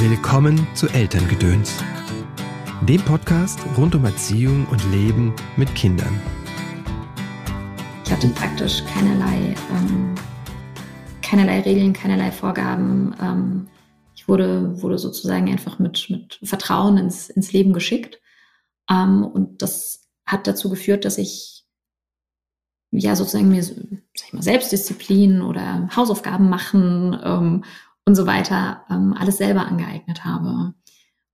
Willkommen zu Elterngedöns, dem Podcast rund um Erziehung und Leben mit Kindern. Ich hatte praktisch keinerlei, ähm, keinerlei Regeln, keinerlei Vorgaben. Ähm, ich wurde, wurde sozusagen einfach mit, mit Vertrauen ins, ins Leben geschickt. Ähm, und das hat dazu geführt, dass ich ja sozusagen mir sag ich mal, Selbstdisziplin oder Hausaufgaben machen ähm, und so weiter ähm, alles selber angeeignet habe.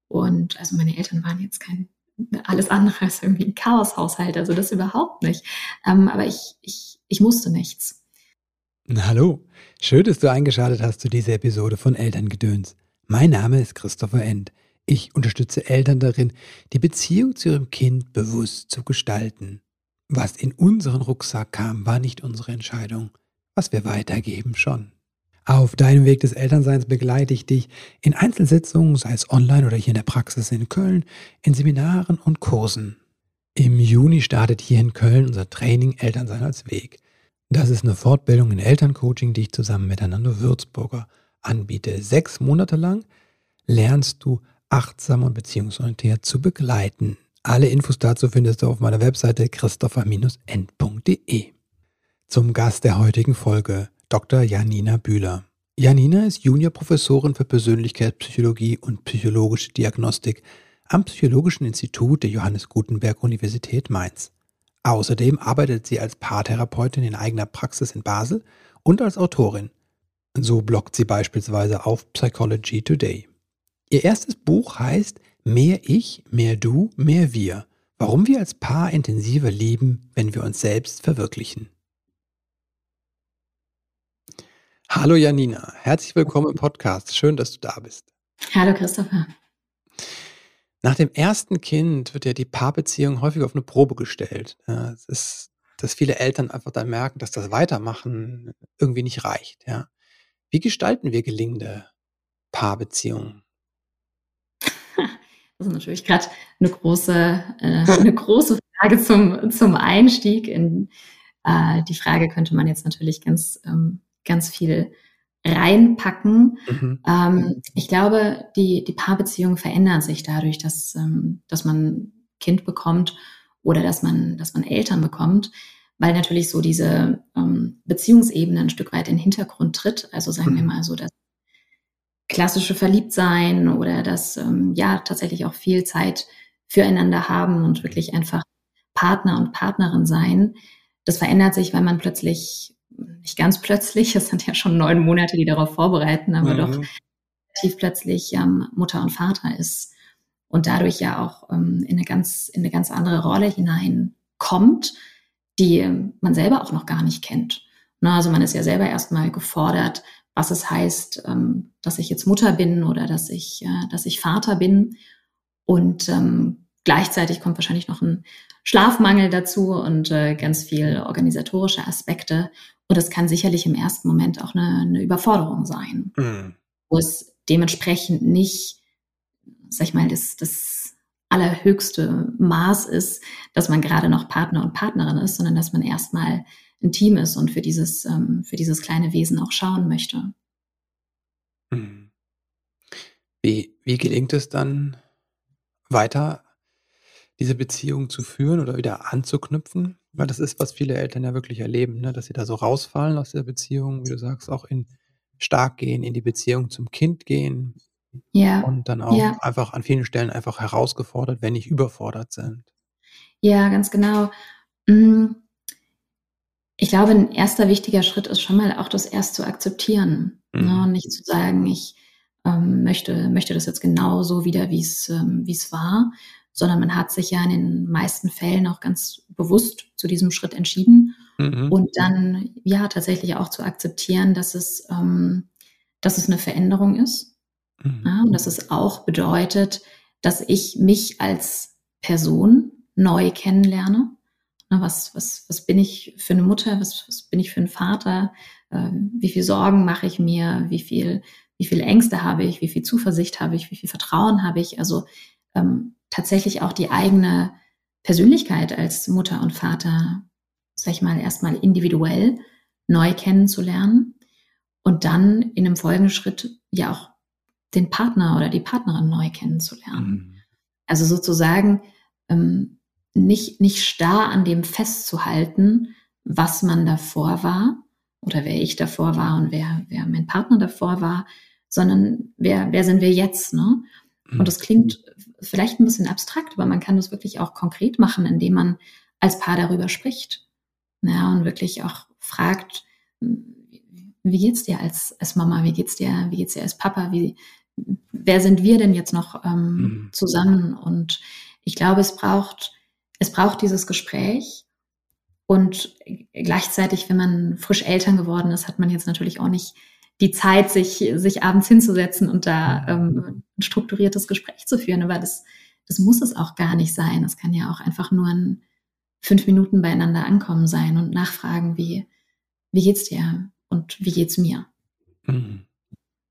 Und also meine Eltern waren jetzt kein alles andere als irgendwie ein Chaoshaushalt, also das überhaupt nicht. Ähm, aber ich, ich, ich musste nichts. Hallo, schön, dass du eingeschaltet hast zu dieser Episode von Elterngedöns. Mein Name ist Christopher End. Ich unterstütze Eltern darin, die Beziehung zu ihrem Kind bewusst zu gestalten. Was in unseren Rucksack kam, war nicht unsere Entscheidung. Was wir weitergeben, schon. Auf deinem Weg des Elternseins begleite ich dich in Einzelsitzungen, sei es online oder hier in der Praxis in Köln, in Seminaren und Kursen. Im Juni startet hier in Köln unser Training Elternsein als Weg. Das ist eine Fortbildung in Elterncoaching, die ich zusammen mit Anando Würzburger anbiete. Sechs Monate lang lernst du achtsam und beziehungsorientiert zu begleiten. Alle Infos dazu findest du auf meiner Webseite christopher-end.de. Zum Gast der heutigen Folge Dr. Janina Bühler. Janina ist Juniorprofessorin für Persönlichkeitspsychologie und psychologische Diagnostik am Psychologischen Institut der Johannes Gutenberg Universität Mainz. Außerdem arbeitet sie als Paartherapeutin in eigener Praxis in Basel und als Autorin. So bloggt sie beispielsweise auf Psychology Today. Ihr erstes Buch heißt Mehr Ich, mehr Du, mehr Wir. Warum wir als Paar intensiver lieben, wenn wir uns selbst verwirklichen. Hallo Janina, herzlich willkommen im Podcast. Schön, dass du da bist. Hallo Christopher. Nach dem ersten Kind wird ja die Paarbeziehung häufig auf eine Probe gestellt. Es ist, dass viele Eltern einfach dann merken, dass das Weitermachen irgendwie nicht reicht. Ja. Wie gestalten wir gelingende Paarbeziehungen? Das ist natürlich gerade eine große, äh, eine große Frage zum, zum Einstieg. In, äh, die Frage könnte man jetzt natürlich ganz ähm, ganz viel reinpacken. Mhm. Ähm, ich glaube, die, die Paarbeziehungen verändern sich dadurch, dass, ähm, dass man Kind bekommt oder dass man, dass man Eltern bekommt, weil natürlich so diese ähm, Beziehungsebene ein Stück weit in den Hintergrund tritt. Also sagen mhm. wir mal so das klassische Verliebtsein oder das ähm, ja tatsächlich auch viel Zeit füreinander haben und wirklich einfach Partner und Partnerin sein. Das verändert sich, weil man plötzlich nicht ganz plötzlich, es sind ja schon neun Monate, die darauf vorbereiten, aber mhm. doch relativ plötzlich ähm, Mutter und Vater ist und dadurch ja auch ähm, in, eine ganz, in eine ganz andere Rolle hineinkommt, die man selber auch noch gar nicht kennt. Na, also man ist ja selber erstmal gefordert, was es heißt, ähm, dass ich jetzt Mutter bin oder dass ich, äh, dass ich Vater bin. Und ähm, gleichzeitig kommt wahrscheinlich noch ein Schlafmangel dazu und äh, ganz viel organisatorische Aspekte. Und das kann sicherlich im ersten Moment auch eine, eine Überforderung sein, mhm. wo es dementsprechend nicht, sag ich mal, das, das allerhöchste Maß ist, dass man gerade noch Partner und Partnerin ist, sondern dass man erstmal ein Team ist und für dieses, ähm, für dieses kleine Wesen auch schauen möchte. Mhm. Wie, wie gelingt es dann weiter, diese Beziehung zu führen oder wieder anzuknüpfen? Weil das ist, was viele Eltern ja wirklich erleben, ne? dass sie da so rausfallen aus der Beziehung, wie du sagst, auch in stark gehen, in die Beziehung zum Kind gehen. Ja. Und dann auch ja. einfach an vielen Stellen einfach herausgefordert, wenn nicht überfordert sind. Ja, ganz genau. Mm. Ich glaube, ein erster wichtiger Schritt ist schon mal auch das erst zu akzeptieren. Ne? Mhm. Ne? Und nicht zu sagen, ich ähm, möchte, möchte das jetzt genauso wieder, wie ähm, wie es war, sondern man hat sich ja in den meisten Fällen auch ganz bewusst zu diesem Schritt entschieden mhm. und dann ja tatsächlich auch zu akzeptieren, dass es, ähm, dass es eine Veränderung ist mhm. ja, und dass es auch bedeutet, dass ich mich als Person neu kennenlerne. Na, was, was, was bin ich für eine Mutter? Was, was bin ich für ein Vater? Äh, wie viel Sorgen mache ich mir? Wie viel, wie viele Ängste habe ich? Wie viel Zuversicht habe ich? Wie viel Vertrauen habe ich? Also ähm, tatsächlich auch die eigene Persönlichkeit als Mutter und Vater, sag ich mal, erstmal individuell neu kennenzulernen und dann in einem folgenden Schritt ja auch den Partner oder die Partnerin neu kennenzulernen. Mhm. Also sozusagen ähm, nicht, nicht starr an dem festzuhalten, was man davor war oder wer ich davor war und wer, wer mein Partner davor war, sondern wer, wer sind wir jetzt, ne? Und mhm. das klingt vielleicht ein bisschen abstrakt, aber man kann das wirklich auch konkret machen, indem man als Paar darüber spricht. Ja, und wirklich auch fragt, wie geht's dir als, als Mama, wie geht's dir, wie geht's dir als Papa, wie, wer sind wir denn jetzt noch ähm, mhm. zusammen? Und ich glaube, es braucht, es braucht dieses Gespräch. Und gleichzeitig, wenn man frisch Eltern geworden ist, hat man jetzt natürlich auch nicht die Zeit, sich, sich abends hinzusetzen und da ähm, ein strukturiertes Gespräch zu führen. Aber das, das muss es auch gar nicht sein. Das kann ja auch einfach nur ein fünf Minuten beieinander ankommen sein und nachfragen, wie, wie geht's dir und wie geht's mir? Mhm.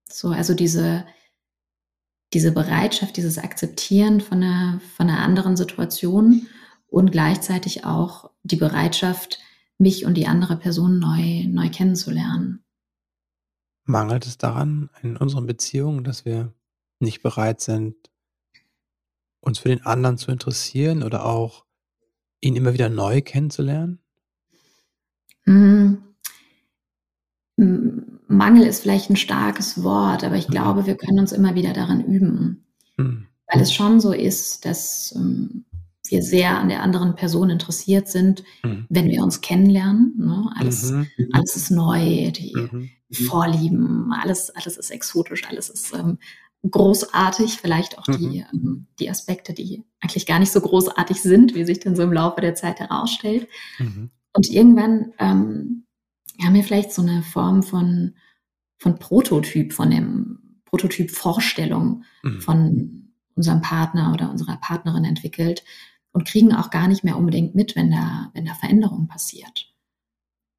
So, also diese, diese Bereitschaft, dieses Akzeptieren von einer, von einer anderen Situation und gleichzeitig auch die Bereitschaft, mich und die andere Person neu, neu kennenzulernen. Mangelt es daran in unseren Beziehungen, dass wir nicht bereit sind, uns für den anderen zu interessieren oder auch ihn immer wieder neu kennenzulernen? Mm. Mangel ist vielleicht ein starkes Wort, aber ich mhm. glaube, wir können uns immer wieder daran üben. Mhm. Weil es schon so ist, dass ähm, wir sehr an der anderen Person interessiert sind, mhm. wenn wir uns kennenlernen. Ne? Alles, mhm. alles ist neu, die mhm. Vorlieben, alles, alles ist exotisch, alles ist ähm, großartig. Vielleicht auch die, mhm. ähm, die Aspekte, die eigentlich gar nicht so großartig sind, wie sich dann so im Laufe der Zeit herausstellt. Mhm. Und irgendwann ähm, haben wir vielleicht so eine Form von, von Prototyp, von dem Prototyp Vorstellung mhm. von unserem Partner oder unserer Partnerin entwickelt und kriegen auch gar nicht mehr unbedingt mit, wenn da, wenn da Veränderung passiert.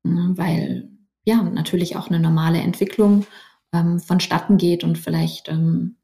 Ne, weil ja natürlich auch eine normale Entwicklung ähm, vonstatten geht und vielleicht ähm,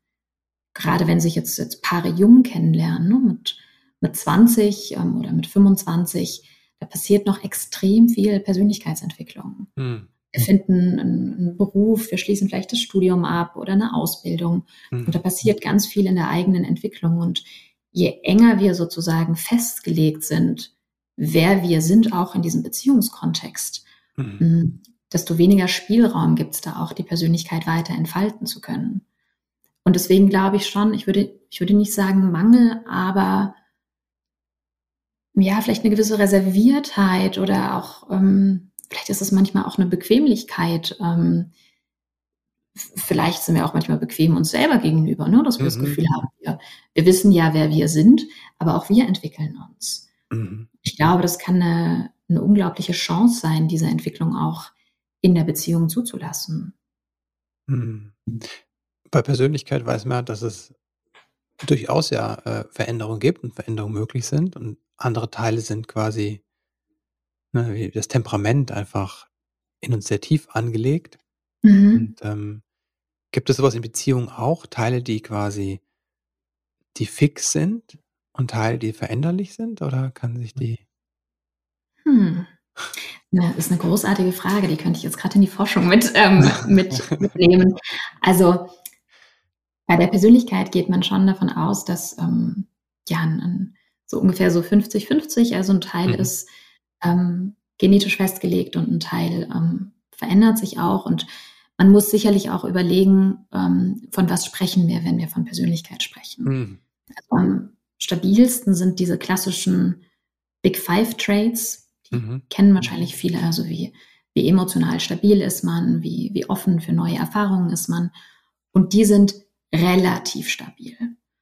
gerade wenn sich jetzt, jetzt Paare jung kennenlernen, ne, mit, mit 20 ähm, oder mit 25, da passiert noch extrem viel Persönlichkeitsentwicklung. Mhm. Wir finden einen, einen, Beruf, wir schließen vielleicht das Studium ab oder eine Ausbildung. Mhm. Und da passiert ganz viel in der eigenen Entwicklung. Und je enger wir sozusagen festgelegt sind, wer wir sind, auch in diesem Beziehungskontext, mhm. Desto weniger Spielraum gibt es da auch, die Persönlichkeit weiter entfalten zu können. Und deswegen glaube ich schon, ich würde, ich würde nicht sagen Mangel, aber ja, vielleicht eine gewisse Reserviertheit oder auch, ähm, vielleicht ist es manchmal auch eine Bequemlichkeit, ähm, vielleicht sind wir auch manchmal bequem uns selber gegenüber, ne? dass wir mhm. das Gefühl haben, wir, wir wissen ja, wer wir sind, aber auch wir entwickeln uns. Mhm. Ich glaube, das kann eine, eine unglaubliche Chance sein, diese Entwicklung auch in der Beziehung zuzulassen. Mhm. Bei Persönlichkeit weiß man, dass es durchaus ja äh, Veränderungen gibt und Veränderungen möglich sind und andere Teile sind quasi ne, wie das Temperament einfach in uns sehr tief angelegt. Mhm. Und ähm, gibt es sowas in Beziehungen auch? Teile, die quasi, die fix sind und Teile, die veränderlich sind? Oder kann sich die. Hm. Das ist eine großartige Frage, die könnte ich jetzt gerade in die Forschung mit, ähm, mit, mitnehmen. Also bei der Persönlichkeit geht man schon davon aus, dass ähm, ja ein, so ungefähr so 50-50, also ein Teil mhm. ist ähm, genetisch festgelegt und ein Teil ähm, verändert sich auch. Und man muss sicherlich auch überlegen, ähm, von was sprechen wir, wenn wir von Persönlichkeit sprechen. Mhm. Also am stabilsten sind diese klassischen Big Five Traits, mhm. kennen wahrscheinlich viele, also wie, wie emotional stabil ist man, wie, wie offen für neue Erfahrungen ist man. Und die sind relativ stabil.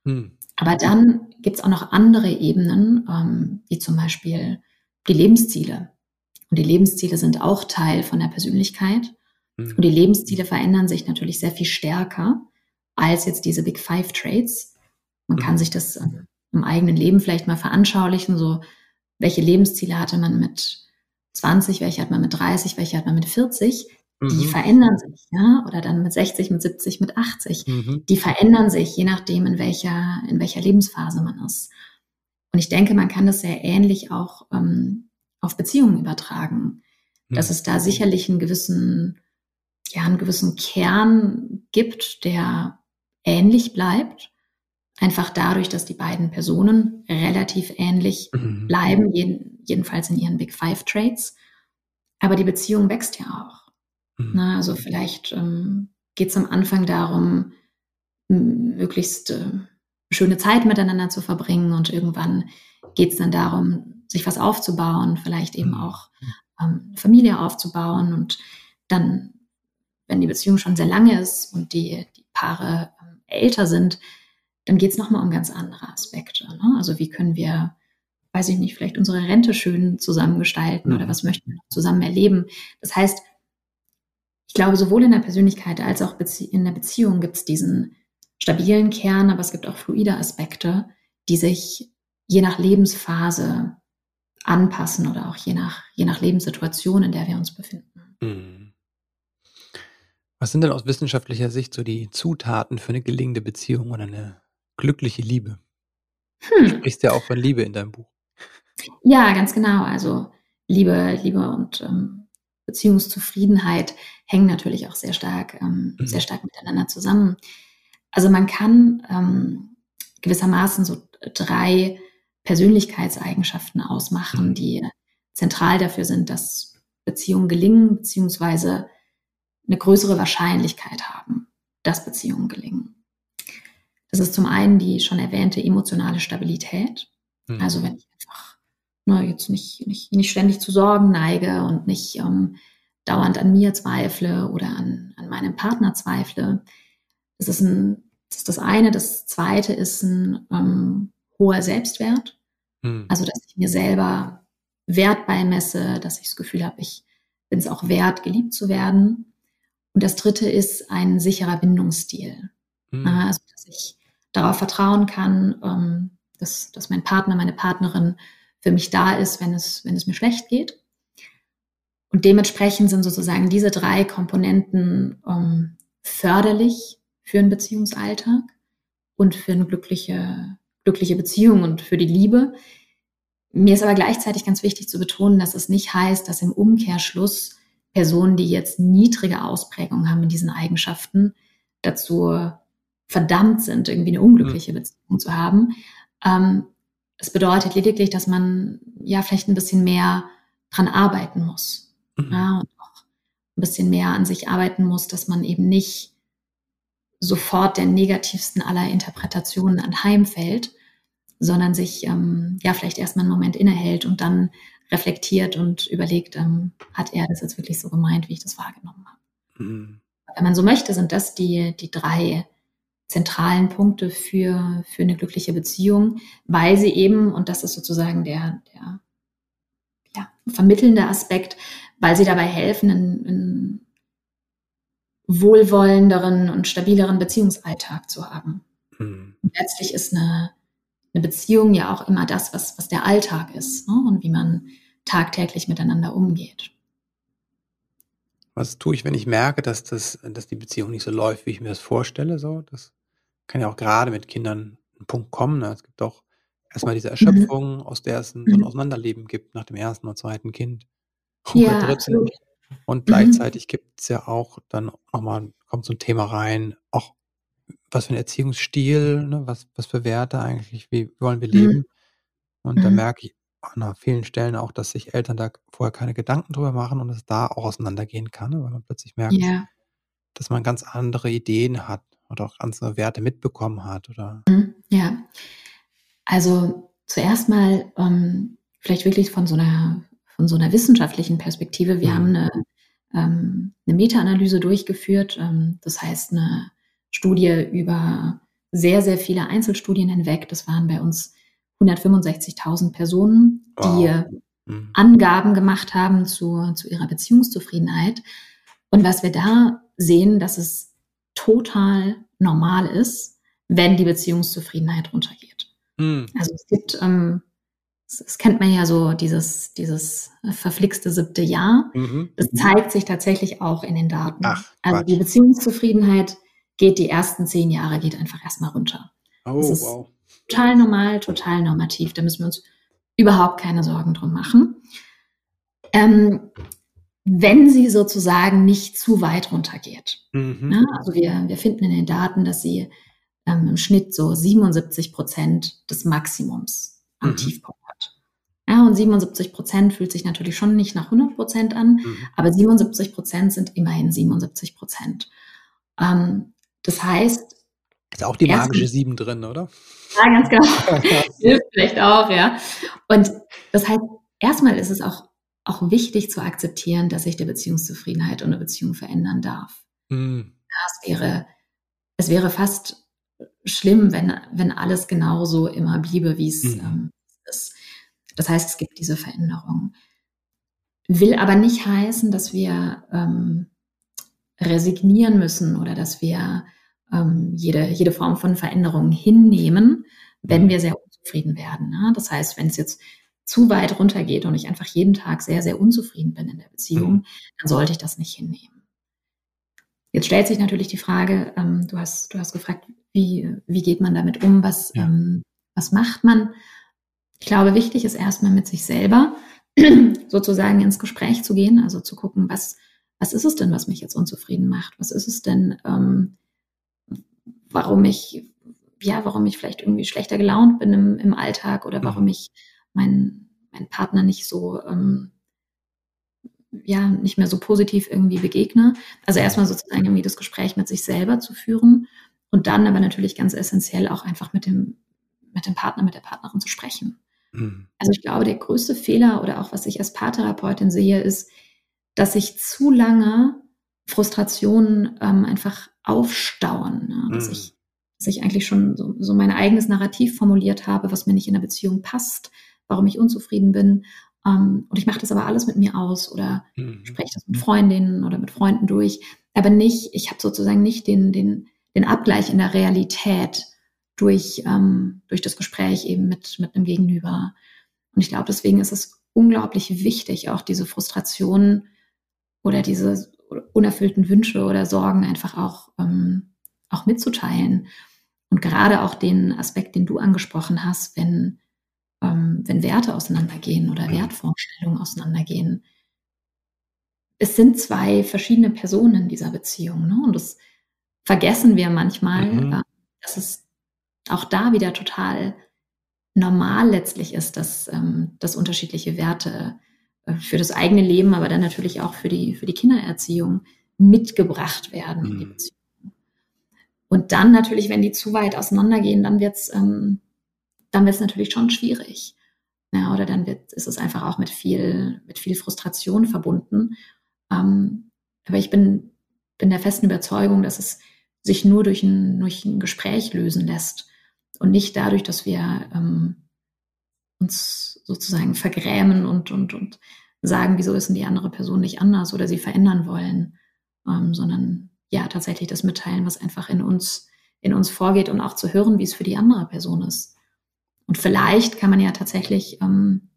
Mhm. Aber dann gibt es auch noch andere Ebenen, ähm, wie zum Beispiel die Lebensziele. Und die Lebensziele sind auch Teil von der Persönlichkeit. Mhm. Und die Lebensziele verändern sich natürlich sehr viel stärker als jetzt diese Big Five Traits. Man mhm. kann sich das im eigenen Leben vielleicht mal veranschaulichen, so welche Lebensziele hatte man mit 20, welche hat man mit 30, welche hat man mit 40. Die mhm. verändern sich, ja, oder dann mit 60, mit 70, mit 80. Mhm. Die verändern sich, je nachdem, in welcher, in welcher Lebensphase man ist. Und ich denke, man kann das sehr ähnlich auch ähm, auf Beziehungen übertragen. Dass mhm. es da sicherlich einen gewissen ja einen gewissen Kern gibt, der ähnlich bleibt. Einfach dadurch, dass die beiden Personen relativ ähnlich mhm. bleiben, jeden, jedenfalls in ihren Big Five Traits. Aber die Beziehung wächst ja auch. Mhm. Na, also vielleicht ähm, geht es am Anfang darum, möglichst äh, schöne Zeit miteinander zu verbringen und irgendwann geht es dann darum, sich was aufzubauen, vielleicht eben mhm. auch ähm, Familie aufzubauen und dann, wenn die Beziehung schon sehr lange ist und die, die Paare ähm, älter sind, dann geht es nochmal um ganz andere Aspekte. Ne? Also wie können wir, weiß ich nicht, vielleicht unsere Rente schön zusammengestalten mhm. oder was möchten wir zusammen erleben. Das heißt, ich glaube, sowohl in der Persönlichkeit als auch in der Beziehung gibt es diesen stabilen Kern, aber es gibt auch fluide Aspekte, die sich je nach Lebensphase anpassen oder auch je nach, je nach Lebenssituation, in der wir uns befinden. Mhm. Was sind denn aus wissenschaftlicher Sicht so die Zutaten für eine gelingende Beziehung oder eine glückliche Liebe? Hm. Du sprichst ja auch von Liebe in deinem Buch. Ja, ganz genau. Also Liebe, Liebe und ähm, Beziehungszufriedenheit hängen natürlich auch sehr stark, ähm, mhm. sehr stark miteinander zusammen. Also man kann ähm, gewissermaßen so drei Persönlichkeitseigenschaften ausmachen, mhm. die zentral dafür sind, dass Beziehungen gelingen, beziehungsweise eine größere Wahrscheinlichkeit haben, dass Beziehungen gelingen. Das ist zum einen die schon erwähnte emotionale Stabilität. Mhm. Also wenn ich einfach ne, jetzt nicht, nicht, nicht ständig zu Sorgen neige und nicht ähm, dauernd an mir zweifle oder an, an meinem Partner zweifle. Das ist, ein, das ist das eine. Das zweite ist ein ähm, hoher Selbstwert. Mhm. Also, dass ich mir selber Wert beimesse, dass ich das Gefühl habe, ich bin es auch wert, geliebt zu werden. Und das dritte ist ein sicherer Bindungsstil. Mhm. Also, dass ich darauf vertrauen kann, ähm, dass, dass mein Partner, meine Partnerin für mich da ist, wenn es, wenn es mir schlecht geht. Und dementsprechend sind sozusagen diese drei Komponenten ähm, förderlich für einen Beziehungsalltag und für eine glückliche, glückliche Beziehung und für die Liebe. Mir ist aber gleichzeitig ganz wichtig zu betonen, dass es nicht heißt, dass im Umkehrschluss Personen, die jetzt niedrige Ausprägungen haben in diesen Eigenschaften, dazu verdammt sind, irgendwie eine unglückliche mhm. Beziehung zu haben. Ähm, es bedeutet lediglich, dass man ja vielleicht ein bisschen mehr dran arbeiten muss. Mhm. Ja, und auch ein bisschen mehr an sich arbeiten muss, dass man eben nicht sofort der negativsten aller Interpretationen anheimfällt, sondern sich ähm, ja vielleicht erstmal einen Moment innehält und dann reflektiert und überlegt, ähm, hat er das jetzt wirklich so gemeint, wie ich das wahrgenommen habe. Mhm. Wenn man so möchte, sind das die, die drei zentralen Punkte für, für eine glückliche Beziehung, weil sie eben, und das ist sozusagen der, der ja, vermittelnde Aspekt, weil sie dabei helfen, einen, einen wohlwollenderen und stabileren Beziehungsalltag zu haben. Mhm. Letztlich ist eine, eine Beziehung ja auch immer das, was, was der Alltag ist ne? und wie man tagtäglich miteinander umgeht. Was tue ich, wenn ich merke, dass, das, dass die Beziehung nicht so läuft, wie ich mir das vorstelle? So, das kann ja auch gerade mit Kindern ein Punkt kommen. Ne? Es gibt auch erstmal diese mhm. Erschöpfung, mhm. aus der es ein, so ein mhm. Auseinanderleben gibt nach dem ersten oder zweiten Kind. Ja, dritten. Und mhm. gleichzeitig mhm. gibt es ja auch dann nochmal, kommt so ein Thema rein, auch was für ein Erziehungsstil, ne? was, was für Werte eigentlich, wie wollen wir leben? Und da merke ich an vielen Stellen auch, dass sich Eltern da vorher keine Gedanken drüber machen und es da auch auseinandergehen kann, ne? weil man plötzlich merkt, ja. dass man ganz andere Ideen hat oder auch andere Werte mitbekommen hat. Oder mhm, ja, also zuerst mal ähm, vielleicht wirklich von so einer von so einer wissenschaftlichen Perspektive. Wir mhm. haben eine, ähm, eine Meta-Analyse durchgeführt, ähm, das heißt eine Studie über sehr, sehr viele Einzelstudien hinweg. Das waren bei uns 165.000 Personen, die wow. mhm. Angaben gemacht haben zu, zu ihrer Beziehungszufriedenheit. Und was wir da sehen, dass es total normal ist, wenn die Beziehungszufriedenheit runtergeht. Mhm. Also es gibt, ähm, das kennt man ja so, dieses, dieses verflixte siebte Jahr. Mhm. Das zeigt sich tatsächlich auch in den Daten. Ach, also die Beziehungszufriedenheit geht die ersten zehn Jahre, geht einfach erstmal runter. Oh, das ist wow. total normal, total normativ. Da müssen wir uns überhaupt keine Sorgen drum machen. Ähm, wenn sie sozusagen nicht zu weit runtergeht. Mhm. Ne? Also wir, wir finden in den Daten, dass sie ähm, im Schnitt so 77 Prozent des Maximums am mhm. Tiefpunkt hat. Ja, und 77 Prozent fühlt sich natürlich schon nicht nach 100 Prozent an, mhm. aber 77 Prozent sind immerhin 77 Prozent. Ähm, das heißt. Ist auch die magische Sieben drin, oder? Ja, ganz genau. Hilft vielleicht auch, ja. Und das heißt, erstmal ist es auch, auch wichtig zu akzeptieren, dass sich der Beziehungszufriedenheit und eine Beziehung verändern darf. Mhm. Es wäre, es wäre fast schlimm, wenn, wenn alles genauso immer bliebe, wie es mhm. ähm, ist. Das heißt, es gibt diese Veränderung. Will aber nicht heißen, dass wir ähm, resignieren müssen oder dass wir ähm, jede, jede Form von Veränderung hinnehmen, wenn mhm. wir sehr unzufrieden werden. Ne? Das heißt, wenn es jetzt zu weit runtergeht und ich einfach jeden Tag sehr, sehr unzufrieden bin in der Beziehung, mhm. dann sollte ich das nicht hinnehmen. Jetzt stellt sich natürlich die Frage, ähm, du, hast, du hast gefragt, wie, wie geht man damit um, was, ja. ähm, was macht man? Ich glaube, wichtig ist erstmal mit sich selber sozusagen ins Gespräch zu gehen, also zu gucken, was, was ist es denn, was mich jetzt unzufrieden macht? Was ist es denn, ähm, warum ich, ja, warum ich vielleicht irgendwie schlechter gelaunt bin im, im Alltag oder warum mhm. ich meinen mein Partner nicht so, ähm, ja, nicht mehr so positiv irgendwie begegne. Also erstmal sozusagen irgendwie das Gespräch mit sich selber zu führen und dann aber natürlich ganz essentiell auch einfach mit dem, mit dem Partner, mit der Partnerin zu sprechen. Mhm. Also ich glaube, der größte Fehler oder auch was ich als Paartherapeutin sehe, ist, dass sich zu lange Frustrationen ähm, einfach aufstauen. Ne? Dass, mhm. ich, dass ich eigentlich schon so, so mein eigenes Narrativ formuliert habe, was mir nicht in der Beziehung passt, warum ich unzufrieden bin. Ähm, und ich mache das aber alles mit mir aus oder mhm. spreche das mit Freundinnen oder mit Freunden durch. Aber nicht, ich habe sozusagen nicht den, den, den Abgleich in der Realität durch, ähm, durch das Gespräch eben mit, mit einem Gegenüber. Und ich glaube, deswegen ist es unglaublich wichtig, auch diese Frustrationen oder diese unerfüllten Wünsche oder Sorgen einfach auch, ähm, auch mitzuteilen. Und gerade auch den Aspekt, den du angesprochen hast, wenn, ähm, wenn Werte auseinandergehen oder Wertvorstellungen auseinandergehen. Es sind zwei verschiedene Personen in dieser Beziehung. Ne? Und das vergessen wir manchmal, mhm. äh, dass es auch da wieder total normal letztlich ist, dass, ähm, dass unterschiedliche Werte äh, für das eigene Leben, aber dann natürlich auch für die, für die Kindererziehung mitgebracht werden mhm. mhm. Und dann natürlich, wenn die zu weit auseinandergehen, dann wird's ähm, dann wird's natürlich schon schwierig. Ja, oder dann wird, ist es einfach auch mit viel, mit viel Frustration verbunden. Ähm, aber ich bin, bin der festen Überzeugung, dass es sich nur durch ein, durch ein Gespräch lösen lässt und nicht dadurch, dass wir ähm, uns sozusagen vergrämen und, und, und sagen, wieso ist denn die andere Person nicht anders oder sie verändern wollen, ähm, sondern ja, tatsächlich das mitteilen, was einfach in uns, in uns vorgeht und auch zu hören, wie es für die andere Person ist. Und vielleicht kann man ja tatsächlich ähm,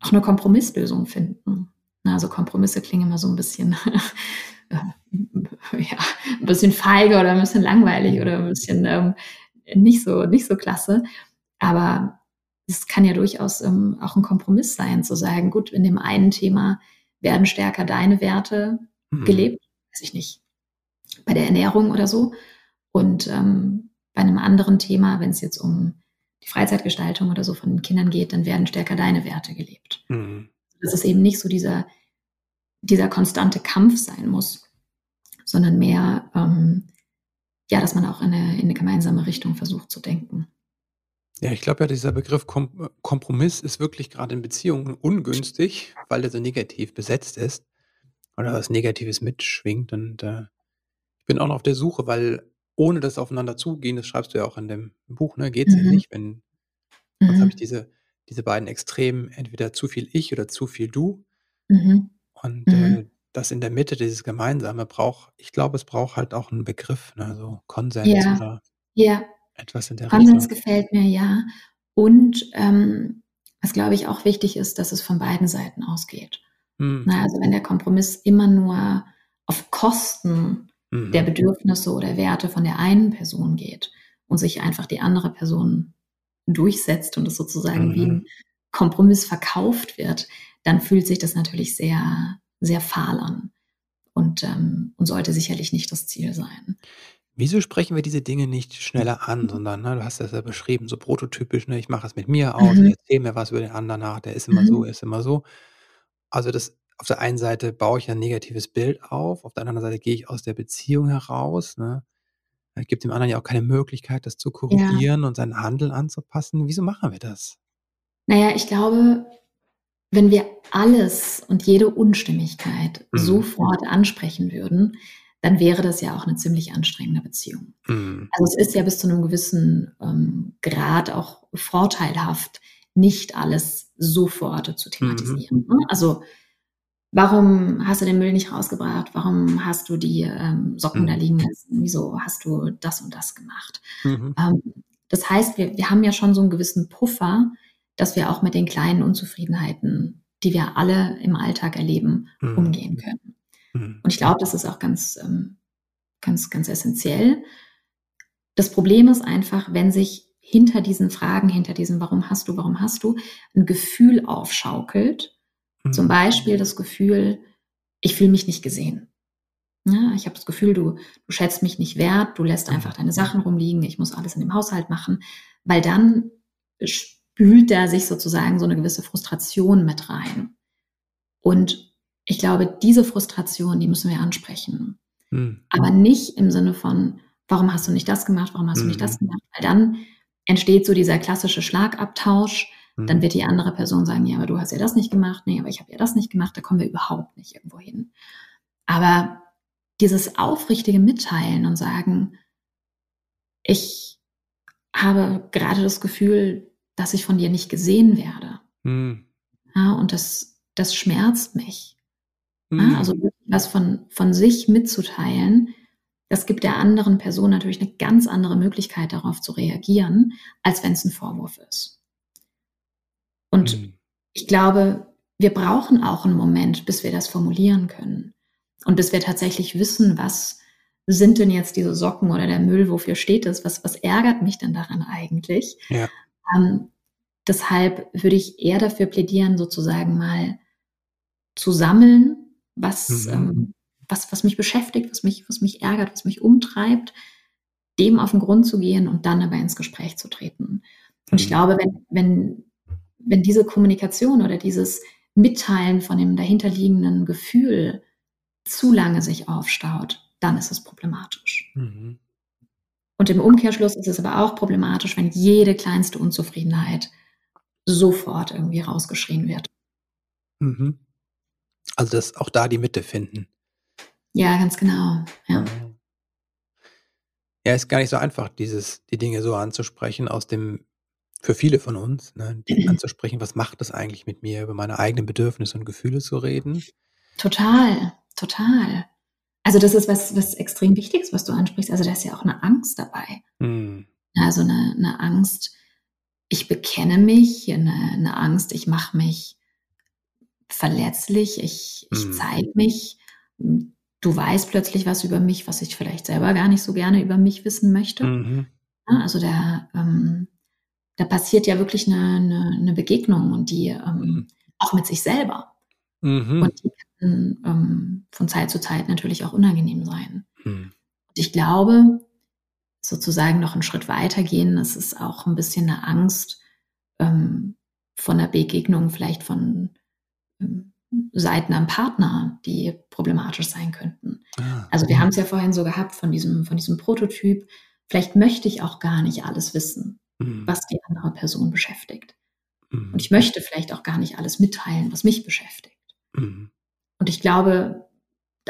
auch eine Kompromisslösung finden. Also Kompromisse klingen immer so ein bisschen, ja, ein bisschen feige oder ein bisschen langweilig oder ein bisschen ähm, nicht so, nicht so klasse. Aber es kann ja durchaus ähm, auch ein Kompromiss sein, zu sagen, gut, in dem einen Thema werden stärker deine Werte mhm. gelebt, weiß ich nicht, bei der Ernährung oder so. Und ähm, bei einem anderen Thema, wenn es jetzt um die Freizeitgestaltung oder so von den Kindern geht, dann werden stärker deine Werte gelebt. Mhm. Dass es eben nicht so dieser, dieser konstante Kampf sein muss, sondern mehr, ähm, ja, dass man auch in eine, in eine gemeinsame Richtung versucht zu denken. Ja, ich glaube ja, dieser Begriff Kom Kompromiss ist wirklich gerade in Beziehungen ungünstig, weil er so negativ besetzt ist oder was Negatives mitschwingt. Und äh, ich bin auch noch auf der Suche, weil ohne das aufeinander zugehen, das schreibst du ja auch in dem Buch, ne, geht es mhm. ja nicht, wenn mhm. sonst habe ich diese, diese beiden Extremen, entweder zu viel ich oder zu viel du. Mhm. Und äh, mhm. das in der Mitte, dieses Gemeinsame, braucht, ich glaube, es braucht halt auch einen Begriff, ne, so Konsens ja. oder ja. Etwas in der Konsens Richtung. gefällt mir, ja. Und ähm, was, glaube ich, auch wichtig ist, dass es von beiden Seiten ausgeht. Mhm. Na, also wenn der Kompromiss immer nur auf Kosten mhm. der Bedürfnisse oder Werte von der einen Person geht und sich einfach die andere Person durchsetzt und es sozusagen mhm. wie ein Kompromiss verkauft wird, dann fühlt sich das natürlich sehr, sehr fahl an und, ähm, und sollte sicherlich nicht das Ziel sein. Wieso sprechen wir diese Dinge nicht schneller an, sondern, ne, du hast das ja beschrieben, so prototypisch, ne, ich mache es mit mir aus, ich Mhm. erzähle mir was über den anderen nach, der ist immer so, Mhm. er ist immer so. Also, das auf der einen Seite baue ich ein negatives Bild auf, auf der anderen Seite gehe ich aus der Beziehung heraus, ne? Äh, gibt dem anderen ja auch keine Möglichkeit, das zu Ja. korrigieren und sein Handeln anzupassen. Wieso machen wir das? Na ja, ich glaube, wenn wir alles und jede Unstimmigkeit Mhm. sofort ansprechen würden, dann wäre das ja auch 'ne ziemlich anstrengende Beziehung. Mhm. Also, es ist ja bis zu 'nem gewissen, ähm, Grad auch vorteilhaft, nicht alles sofort zu Mhm. thematisieren, ne? Also, warum hast du den Müll nicht rausgebracht? Warum hast du die, ähm, Socken da Mhm. liegen lassen? Wieso hast du das und das gemacht? Mhm. Ähm, das heißt, wir wir haben ja schon so 'n gewissen Puffer, dass wir auch mit den kleinen Unzufriedenheiten, die wir alle im Alltag erleben, Mhm. umgehen können. Mhm. Und ich glaube, das ist auch ganz, ähm ganz, ganz essenziell. Das Problem ist einfach, wenn sich hinter diesen Fragen, hinter diesem „Warum hast du, warum hast du?“ 'n Gefühl aufschaukelt. Zum Mhm. Beispiel das Gefühl: „Ich fühle mich nicht gesehen.“ Ne? „Ich habe das Gefühl, du du schätzt mich nicht wert, du lässt Mhm. einfach deine Sachen rumliegen, ich muss alles in dem Haushalt machen.“ Weil dann spült da sich sozusagen so 'ne gewisse Frustration mit rein. Und ich glaube, diese Frustration, die müssen wir ansprechen. Mhm. Aber nicht im Sinne von: „Warum hast du nicht das gemacht? Warum hast du nicht Mhm. das gemacht?“ Weil dann entsteht so dieser klassische Schlagabtausch. Dann Mhm. wird die andere Person sagen: „Ja, aber du hast ja das nicht gemacht.“ „Ne, aber ich habe ja das nicht gemacht.“ Da kommen wir überhaupt nicht irgendwo hin. Aber dieses aufrichtige Mitteilen und sagen „Ich habe grade das Gefühl, dass ich von dir nicht gesehen werde.“ Mhm. Ja, und das das schmerzt mich. Ja, also Mhm. was von von sich mitzuteilen, das gibt der anderen Person natürlich 'ne ganz andere Möglichkeit, darauf zu reagieren, als wenn's 'n Vorwurf ist. Und Mhm. ich glaube, wir brauchen auch 'n Moment, bis wir das formulieren können und bis wir tatsächlich wissen, was sind denn jetzt diese Socken oder der Müll, wofür steht das? Was was ärgert mich denn daran eigentlich? Ja. Ähm, deshalb würde ich eher dafür plädieren, sozusagen mal zu sammeln, was, Mhm. ähm was was mich beschäftigt, was mich was mich ärgert, was mich umtreibt, dem auf 'n Grund zu gehen und dann aber ins Gespräch zu treten. Und ich Mhm. glaube, wenn wenn wenn diese Kommunikation oder dieses Mitteilen von dem dahinterliegenden Gefühl zu lange sich aufstaut, dann ist es problematisch. Mhm. Und im Umkehrschluss ist es aber auch problematisch, wenn jede kleinste Unzufriedenheit sofort irgendwie rausgeschrien wird. Mhm. Also, dass auch da die Mitte finden. Ja, ganz genau, ja. Mhm. Ja, ist gar nicht so einfach, dieses die Dinge so anzusprechen aus dem für viele von uns, ne, die anzusprechen: „Was macht das eigentlich mit mir?“ Über meine eigenen Bedürfnisse und Gefühle zu reden. Total, total. Also, das ist was was extrem Wichtiges, was du ansprichst. Also, da ist ja auch 'ne Angst dabei. Mhm. Also, 'ne 'ne Angst, ich bekenne mich, 'ne 'ne Angst, ich mache mich verletzlich, ich ich Mhm. zeige mich. Hm, du weißt plötzlich was über mich, was ich vielleicht selber gar nicht so gerne über mich wissen möchte. Mhm. Also da ähm, da passiert ja wirklich 'ne 'ne 'ne Begegnung und die, Mhm. ähm auch mit sich selber. Und Mhm. die kann, ähm, von Zeit zu Zeit natürlich auch unangenehm sein. Mhm. Und ich glaube, sozusagen noch 'n Schritt weitergehen, es ist auch 'n bisschen 'ne Angst, ähm, von 'ner Begegnung vielleicht von, hm, Seiten am Partner, die problematisch sein könnten. Ah. Also, wir haben's ja vorhin so gehabt von diesem von diesem Prototyp. Vielleicht möchte ich auch gar nicht alles wissen, Mhm. was die andere Person beschäftigt. Und Mhm. ich möchte vielleicht auch gar nicht alles mitteilen, was mich beschäftigt. Mhm. Und ich glaube,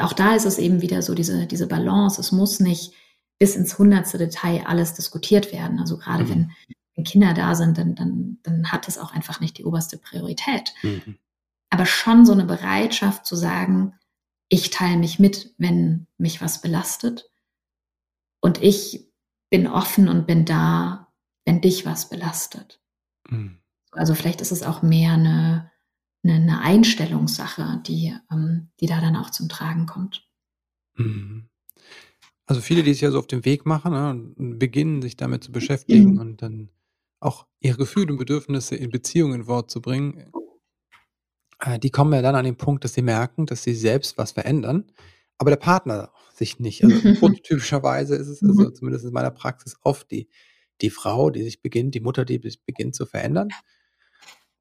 auch da ist es eben wieder so diese diese Balance. Es muss nicht bis ins hundertste Detail alles diskutiert werden. Also, grade Mhm. wenn wenn Kinder da sind, dann dann dann hat das auch einfach nicht die oberste Priorität. Mhm. Aber schon so 'ne Bereitschaft zu sagen: „Ich teile mich mit, wenn mich was belastet.“ Und ich bin offen und bin da, wenn dich was belastet. Mhm. Also, vielleicht ist es auch mehr 'ne 'ne 'ne Einstellungssache, die ähm, die da dann auch zum Tragen kommt. Mhm. Also, viele, die sich ja so auf den Weg machen, ne, und beginnen, sich damit zu beschäftigen und dann auch ihre Gefühle und Bedürfnisse in Beziehungen in Wort zu bringen äh, die kommen ja dann an den Punkt, dass sie merken, dass sie selbst was verändern, aber der Partner sich nicht. Also prototypischerweise ist es, also mhm. zumindest in meiner Praxis, oft die, die Frau, die sich beginnt, die Mutter, die sich beginnt zu verändern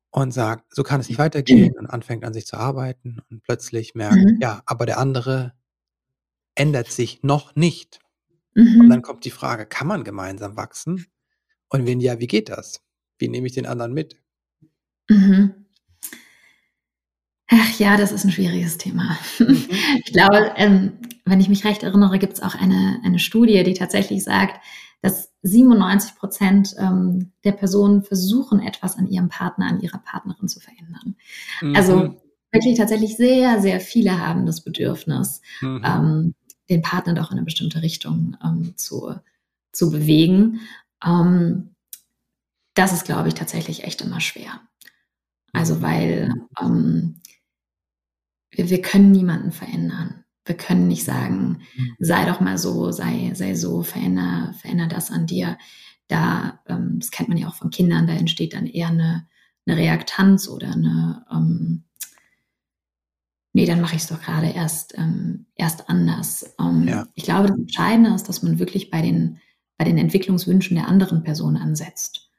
und sagt, so kann es nicht weitergehen und anfängt an sich zu arbeiten und plötzlich merkt, mhm. ja, aber der andere ändert sich noch nicht. Mhm. Und dann kommt die Frage, kann man gemeinsam wachsen? Und wenn ja, wie geht das? Wie nehme ich den anderen mit? Mhm. Ach ja, das ist ein schwieriges Thema. Mhm. Ich glaube, ähm, wenn ich mich recht erinnere, gibt es auch eine, eine Studie, die tatsächlich sagt, dass 97 Prozent ähm, der Personen versuchen, etwas an ihrem Partner, an ihrer Partnerin zu verändern. Mhm. Also wirklich tatsächlich sehr, sehr viele haben das Bedürfnis, mhm. ähm, den Partner doch in eine bestimmte Richtung ähm, zu, zu bewegen. Ähm, das ist, glaube ich, tatsächlich echt immer schwer. Also mhm. weil ähm, wir, wir können niemanden verändern wir können nicht sagen, mhm. sei doch mal so, sei, sei so, veränder, veränder das an dir. Da, ähm, das kennt man ja auch von Kindern, da entsteht dann eher eine, eine Reaktanz oder eine, ähm, nee, dann mache ich es doch gerade erst, ähm, erst anders. Ähm, ja. Ich glaube, das Entscheidende ist, dass man wirklich bei den, bei den Entwicklungswünschen der anderen Person ansetzt.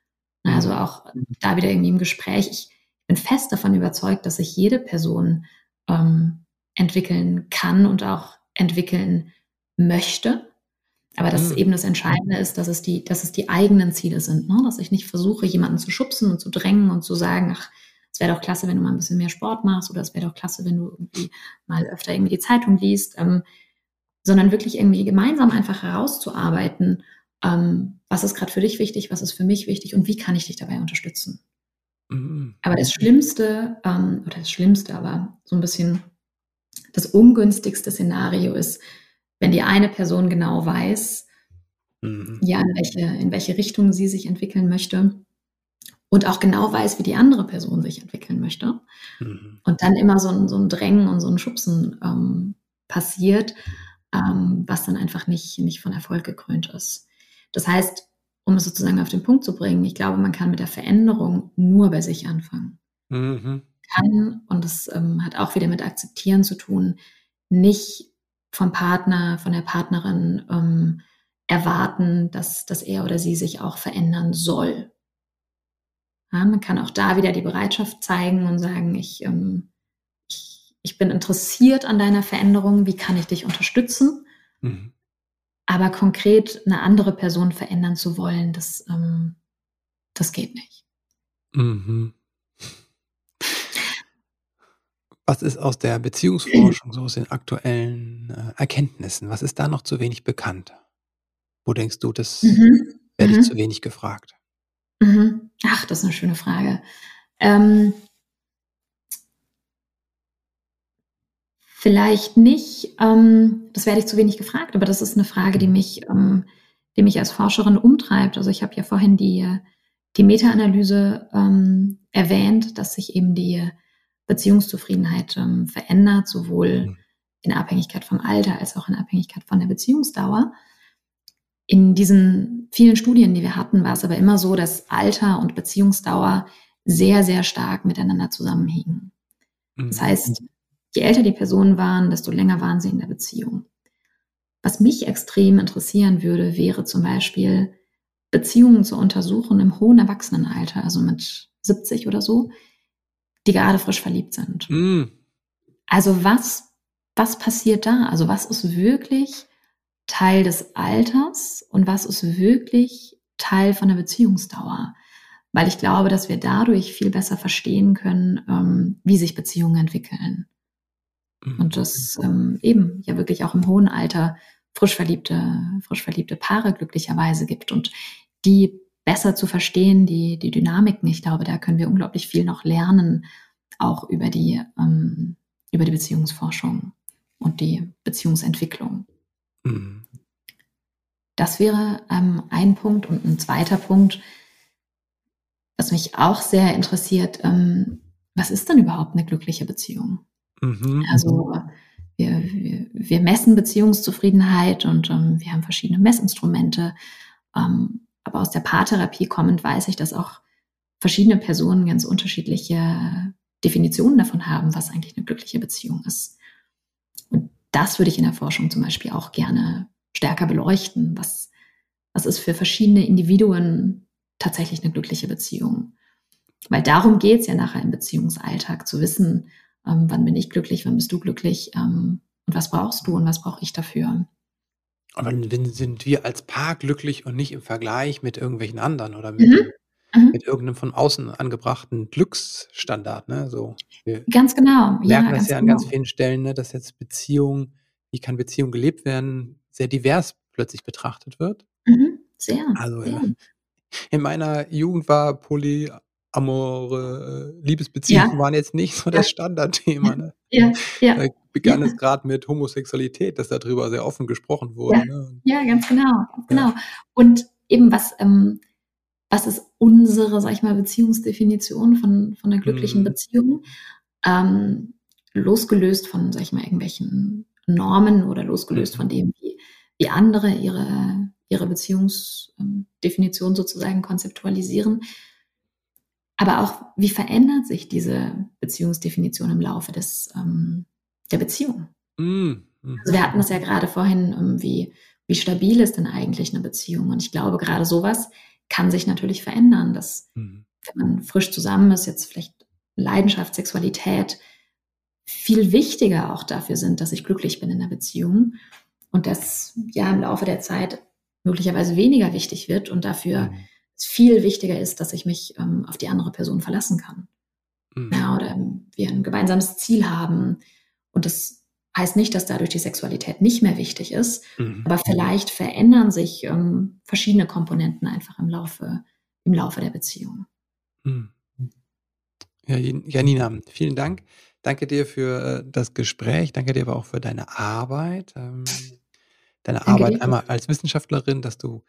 Also mhm. auch da wieder irgendwie im Gespräch. Ich bin fest davon überzeugt, dass sich jede Person ähm, entwickeln kann und auch entwickeln möchte. Aber dass mhm. eben das Entscheidende ist, dass es die, dass es die eigenen Ziele sind, ne? dass ich nicht versuche, jemanden zu schubsen und zu drängen und zu sagen, ach, es wäre doch klasse, wenn du mal ein bisschen mehr Sport machst oder es wäre doch klasse, wenn du irgendwie mal öfter irgendwie die Zeitung liest, ähm, sondern wirklich irgendwie gemeinsam einfach herauszuarbeiten, ähm, was ist gerade für dich wichtig, was ist für mich wichtig und wie kann ich dich dabei unterstützen. Mhm. Aber das Schlimmste, ähm, oder das Schlimmste, aber so ein bisschen das ungünstigste Szenario ist, wenn die eine Person genau weiß, mhm. ja, in welche, in welche Richtung sie sich entwickeln möchte und auch genau weiß, wie die andere Person sich entwickeln möchte. Mhm. Und dann immer so ein, so ein Drängen und so ein Schubsen ähm, passiert, ähm, was dann einfach nicht, nicht von Erfolg gekrönt ist. Das heißt, um es sozusagen auf den Punkt zu bringen, ich glaube, man kann mit der Veränderung nur bei sich anfangen. Mhm kann, und das ähm, hat auch wieder mit Akzeptieren zu tun, nicht vom Partner, von der Partnerin ähm, erwarten, dass, dass er oder sie sich auch verändern soll. Ja, man kann auch da wieder die Bereitschaft zeigen und sagen, ich, ähm, ich, ich bin interessiert an deiner Veränderung, wie kann ich dich unterstützen? Mhm. Aber konkret eine andere Person verändern zu wollen, das, ähm, das geht nicht. Mhm. Was ist aus der Beziehungsforschung, so aus den aktuellen äh, Erkenntnissen, was ist da noch zu wenig bekannt? Wo denkst du, das mhm. werde ich mhm. zu wenig gefragt? Mhm. Ach, das ist eine schöne Frage. Ähm, vielleicht nicht, ähm, das werde ich zu wenig gefragt, aber das ist eine Frage, die mhm. mich, ähm, die mich als Forscherin umtreibt. Also ich habe ja vorhin die, die Meta-Analyse ähm, erwähnt, dass sich eben die Beziehungszufriedenheit ähm, verändert, sowohl mhm. in Abhängigkeit vom Alter als auch in Abhängigkeit von der Beziehungsdauer. In diesen vielen Studien, die wir hatten, war es aber immer so, dass Alter und Beziehungsdauer sehr, sehr stark miteinander zusammenhingen. Mhm. Das heißt, je älter die Personen waren, desto länger waren sie in der Beziehung. Was mich extrem interessieren würde, wäre zum Beispiel Beziehungen zu untersuchen im hohen Erwachsenenalter, also mit 70 oder so, die gerade frisch verliebt sind. Mm. Also was, was passiert da? Also was ist wirklich Teil des Alters und was ist wirklich Teil von der Beziehungsdauer? Weil ich glaube, dass wir dadurch viel besser verstehen können, ähm, wie sich Beziehungen entwickeln. Mm. Und das ähm, eben ja wirklich auch im hohen Alter frisch verliebte, frisch verliebte Paare glücklicherweise gibt und die besser zu verstehen, die, die Dynamiken. Ich glaube, da können wir unglaublich viel noch lernen, auch über die, ähm, über die Beziehungsforschung und die Beziehungsentwicklung. Mhm. Das wäre ähm, ein Punkt. Und ein zweiter Punkt, was mich auch sehr interessiert, ähm, was ist denn überhaupt eine glückliche Beziehung? Mhm. Also wir, wir, wir, messen Beziehungszufriedenheit und ähm, wir haben verschiedene Messinstrumente. Aber aus der Paartherapie kommend weiß ich, dass auch verschiedene Personen ganz unterschiedliche Definitionen davon haben, was eigentlich eine glückliche Beziehung ist. Und das würde ich in der Forschung zum Beispiel auch gerne stärker beleuchten. Was, was ist für verschiedene Individuen tatsächlich eine glückliche Beziehung? Weil darum geht es ja nachher im Beziehungsalltag, zu wissen, ähm, wann bin ich glücklich, wann bist du glücklich ähm, und was brauchst du und was brauche ich dafür. Aber dann sind wir als Paar glücklich und nicht im Vergleich mit irgendwelchen anderen oder mit, mhm. Mhm. mit irgendeinem von außen angebrachten Glücksstandard. Ne? So, wir ganz genau. merken ja, das ja an genau. ganz vielen Stellen, ne, dass jetzt Beziehung, wie kann Beziehung gelebt werden, sehr divers plötzlich betrachtet wird. Mhm. Sehr. Also sehr. in meiner Jugend war Poly amore äh, Liebesbeziehungen ja. waren jetzt nicht so das Standardthema. Ne? Ja, ja. Da begann ja. es gerade mit Homosexualität, dass darüber sehr offen gesprochen wurde. Ja, ne? ja ganz genau, ganz genau. Und eben was, ähm, was ist unsere, sag ich mal, Beziehungsdefinition von, von einer glücklichen mhm. Beziehung? Ähm, losgelöst von, sag ich mal, irgendwelchen Normen oder losgelöst mhm. von dem, wie, wie andere ihre, ihre Beziehungsdefinition sozusagen konzeptualisieren aber auch, wie verändert sich diese Beziehungsdefinition im Laufe des, ähm, der Beziehung? Mm. Also wir hatten es ja gerade vorhin, ähm, wie, wie stabil ist denn eigentlich eine Beziehung? Und ich glaube, gerade sowas kann sich natürlich verändern, dass mm. wenn man frisch zusammen ist, jetzt vielleicht Leidenschaft, Sexualität viel wichtiger auch dafür sind, dass ich glücklich bin in der Beziehung und das ja im Laufe der Zeit möglicherweise weniger wichtig wird und dafür es viel wichtiger ist, dass ich mich ähm, auf die andere Person verlassen kann. Mhm. Ja, oder wir ein gemeinsames Ziel haben. Und das heißt nicht, dass dadurch die Sexualität nicht mehr wichtig ist, mhm. aber vielleicht verändern sich ähm, verschiedene Komponenten einfach im Laufe, im Laufe der Beziehung. Mhm. Ja, Janina, vielen Dank. Danke dir für äh, das Gespräch. Danke dir aber auch für deine Arbeit. Ähm, deine Danke Arbeit dir. einmal als Wissenschaftlerin, dass du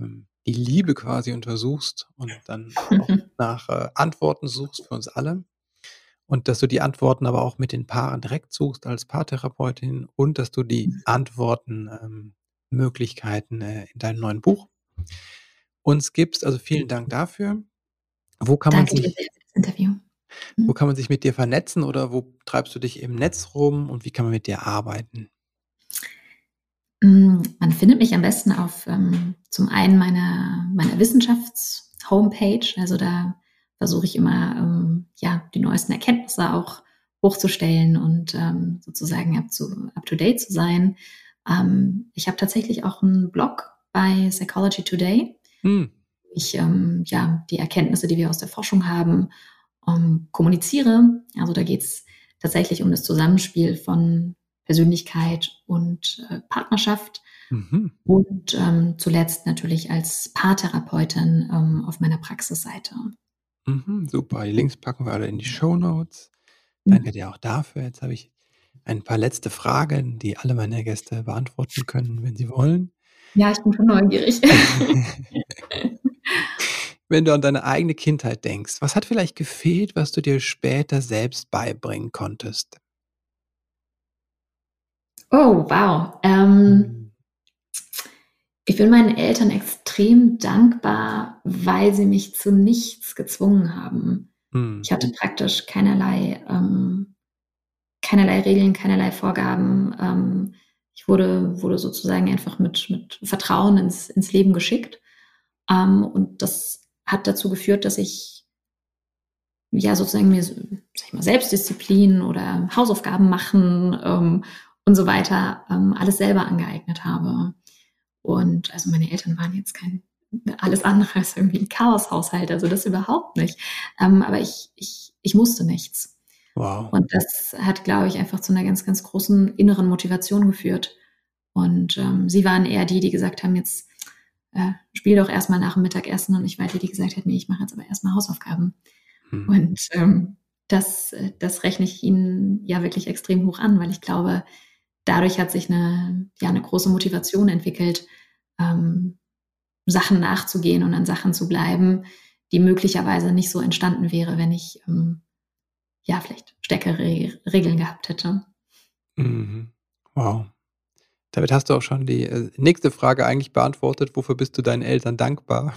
ähm, die Liebe quasi untersuchst und dann auch nach äh, Antworten suchst für uns alle. Und dass du die Antworten aber auch mit den Paaren direkt suchst als Paartherapeutin und dass du die mhm. Antworten, ähm, äh, in deinem neuen Buch uns gibst. Also vielen Dank dafür. Wo kann Danke man sich, für das Interview. Wo mhm. kann man sich mit dir vernetzen oder wo treibst du dich im Netz rum und wie kann man mit dir arbeiten? Mm, man findet mich am besten auf ähm, zum einen meiner, meiner Wissenschafts-Homepage. Also da versuche ich immer, ähm, ja, die neuesten Erkenntnisse auch hochzustellen und ähm, sozusagen up to, up to date zu sein. Ähm, ich habe tatsächlich auch einen Blog bei Psychology Today. Hm. Ich ähm, ja die Erkenntnisse, die wir aus der Forschung haben, ähm, kommuniziere. Also da geht es tatsächlich um das Zusammenspiel von Persönlichkeit und äh, Partnerschaft. Mhm. Und ähm, zuletzt natürlich als Paartherapeutin ähm, auf meiner Praxisseite. Mhm, super. Die Links packen wir alle in die Show Notes. Mhm. Danke dir auch dafür. Jetzt habe ich ein paar letzte Fragen, die alle meine Gäste beantworten können, wenn sie wollen. Ja, ich bin schon neugierig. wenn du an deine eigene Kindheit denkst, was hat vielleicht gefehlt, was du dir später selbst beibringen konntest? Oh, wow. Ähm, ich bin meinen Eltern extrem dankbar, weil sie mich zu nichts gezwungen haben. Mhm. Ich hatte praktisch keinerlei, ähm, keinerlei Regeln, keinerlei Vorgaben. Ähm, ich wurde, wurde sozusagen einfach mit, mit Vertrauen ins, ins Leben geschickt. Ähm, und das hat dazu geführt, dass ich ja sozusagen mir, sag ich mal, Selbstdisziplin oder Hausaufgaben machen ähm, und so weiter ähm, alles selber angeeignet habe. Und also meine Eltern waren jetzt kein alles andere als irgendwie ein Chaoshaushalt, also das überhaupt nicht. Ähm, aber ich, ich, ich musste nichts. Wow. Und das hat, glaube ich, einfach zu einer ganz, ganz großen inneren Motivation geführt. Und ähm, sie waren eher die, die gesagt haben, jetzt äh, spiel doch erstmal nach dem Mittagessen und ich war die, die gesagt hat, nee, ich mache jetzt aber erstmal Hausaufgaben. Hm. Und ähm, das, äh, das rechne ich ihnen ja wirklich extrem hoch an, weil ich glaube, dadurch hat sich eine, ja, eine große Motivation entwickelt, ähm, Sachen nachzugehen und an Sachen zu bleiben, die möglicherweise nicht so entstanden wäre, wenn ich ähm, ja vielleicht stärkere Regeln gehabt hätte. Mhm. Wow. Damit hast du auch schon die äh, nächste Frage eigentlich beantwortet. Wofür bist du deinen Eltern dankbar?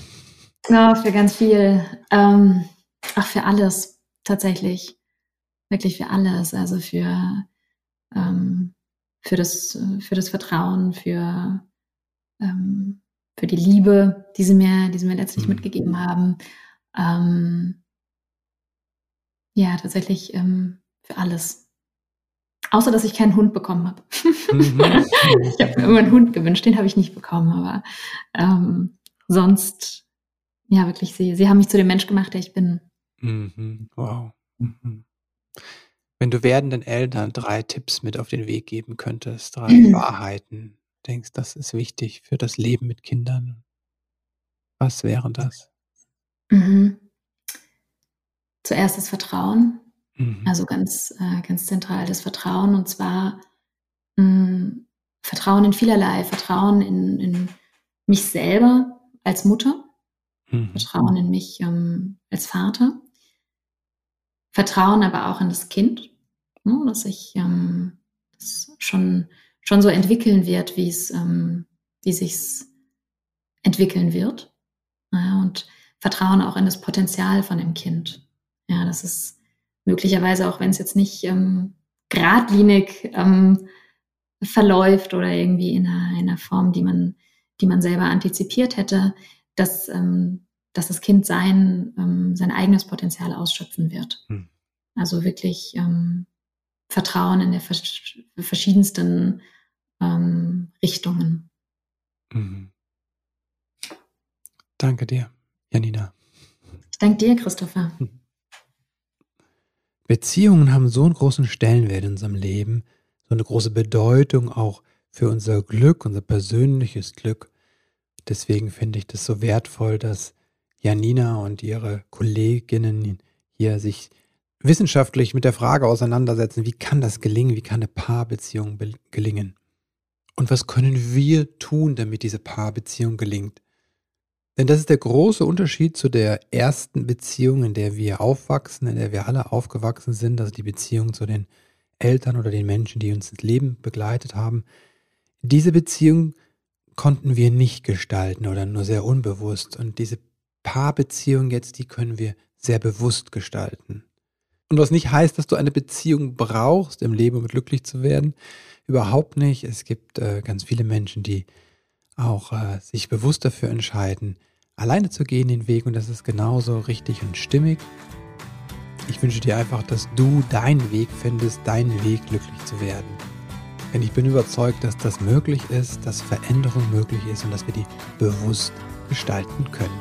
Ja, für ganz viel. Ähm, ach, für alles tatsächlich. Wirklich für alles. Also für ähm, für das, für das Vertrauen, für, ähm, für die Liebe, die sie mir, die sie mir letztlich mhm. mitgegeben haben. Ähm, ja, tatsächlich ähm, für alles. Außer, dass ich keinen Hund bekommen habe. Mhm. ich habe mir immer einen Hund gewünscht, den habe ich nicht bekommen, aber ähm, sonst, ja, wirklich, sie, sie haben mich zu dem Mensch gemacht, der ich bin. Mhm. Wow. Wenn du werdenden Eltern drei Tipps mit auf den Weg geben könntest, drei mhm. Wahrheiten, denkst, das ist wichtig für das Leben mit Kindern, was wären das? Mhm. Zuerst das Vertrauen, mhm. also ganz, äh, ganz zentral das Vertrauen und zwar mh, hm, Vertrauen in vielerlei, Vertrauen in, in mich selber als Mutter, mhm. Vertrauen in mich ähm, als Vater, Vertrauen aber auch in das Kind, ne, dass ich ähm, das schon, schon so entwickeln wird, wie es, ähm, wie sich's entwickeln wird. Ja, und Vertrauen auch in das Potenzial von dem Kind. Ja, das ist möglicherweise, auch wenn es jetzt nicht ähm, geradlinig ähm, verläuft oder irgendwie in einer, in einer Form, die man, die man selber antizipiert hätte, dass, ähm, dass das Kind sein, ähm, sein eigenes Potenzial ausschöpfen wird. Hm. Also wirklich ähm, Vertrauen in der vers verschiedensten ähm, Richtungen. Mhm. Danke dir, Janina. Ich danke dir, Christopher. Hm. Beziehungen haben so einen großen Stellenwert in unserem Leben, so eine große Bedeutung auch für unser Glück, unser persönliches Glück. Deswegen finde ich das so wertvoll, dass Janina und ihre Kolleginnen hier sich wissenschaftlich mit der Frage auseinandersetzen, wie kann das gelingen, wie kann eine Paarbeziehung gelingen? Und was können wir tun, damit diese Paarbeziehung gelingt? Denn das ist der große Unterschied zu der ersten Beziehung, in der wir aufwachsen, in der wir alle aufgewachsen sind, also die Beziehung zu den Eltern oder den Menschen, die uns ins Leben begleitet haben. Diese Beziehung konnten wir nicht gestalten oder nur sehr unbewusst. Und diese Paarbeziehung jetzt, die können wir sehr bewusst gestalten. Und was nicht heißt, dass du eine Beziehung brauchst im Leben, um glücklich zu werden. Überhaupt nicht. Es gibt äh, ganz viele Menschen, die auch äh, sich bewusst dafür entscheiden, alleine zu gehen den Weg und das ist genauso richtig und stimmig. Ich wünsche dir einfach, dass du deinen Weg findest, deinen Weg glücklich zu werden. Denn ich bin überzeugt, dass das möglich ist, dass Veränderung möglich ist und dass wir die bewusst gestalten können.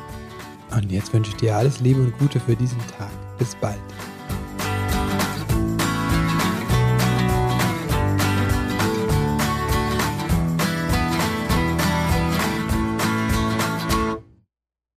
Und jetzt wünsche ich dir alles Liebe und Gute für diesen Tag. Bis bald.